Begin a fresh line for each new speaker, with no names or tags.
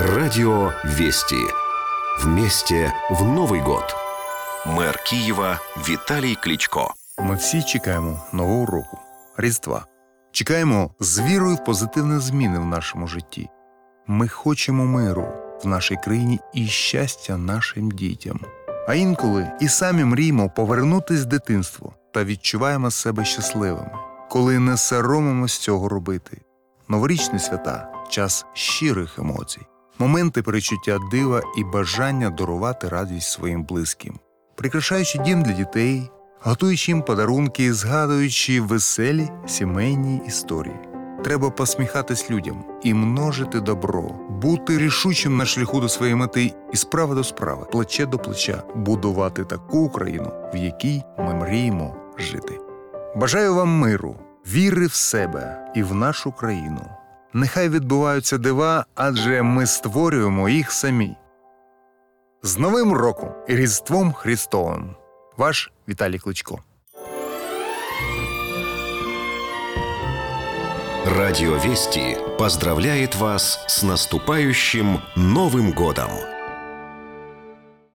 Радио Вести. Вместе в Новый год. Мэр Киева Виталий Кличко.
Ми всі чекаємо нового року, Різдва. Чекаємо з вірою в позитивні зміни в нашому житті. Ми хочемо миру в нашій країні і щастя нашим дітям. А інколи і самі мріємо повернутись в дитинство та відчуваємо себе щасливими, коли не соромимось цього робити. Новорічні свята час щирих емоцій, моменти перечуття дива і бажання дарувати радість своїм близьким прикрашаючи дім для дітей, готуючи їм подарунки, згадуючи веселі сімейні історії. Треба посміхатись людям і множити добро, бути рішучим на шляху до своєї мети і справа до справи, плече до плеча, будувати таку Україну, в якій ми мріємо жити. Бажаю вам миру, віри в себе і в нашу країну. Нехай відбуваються дива, адже ми створюємо їх самі. З Новим роком і Різдвом Христовим. Ваш Віталій Кличко.
Радио Вести поздравляет вас с наступающим Новым годом.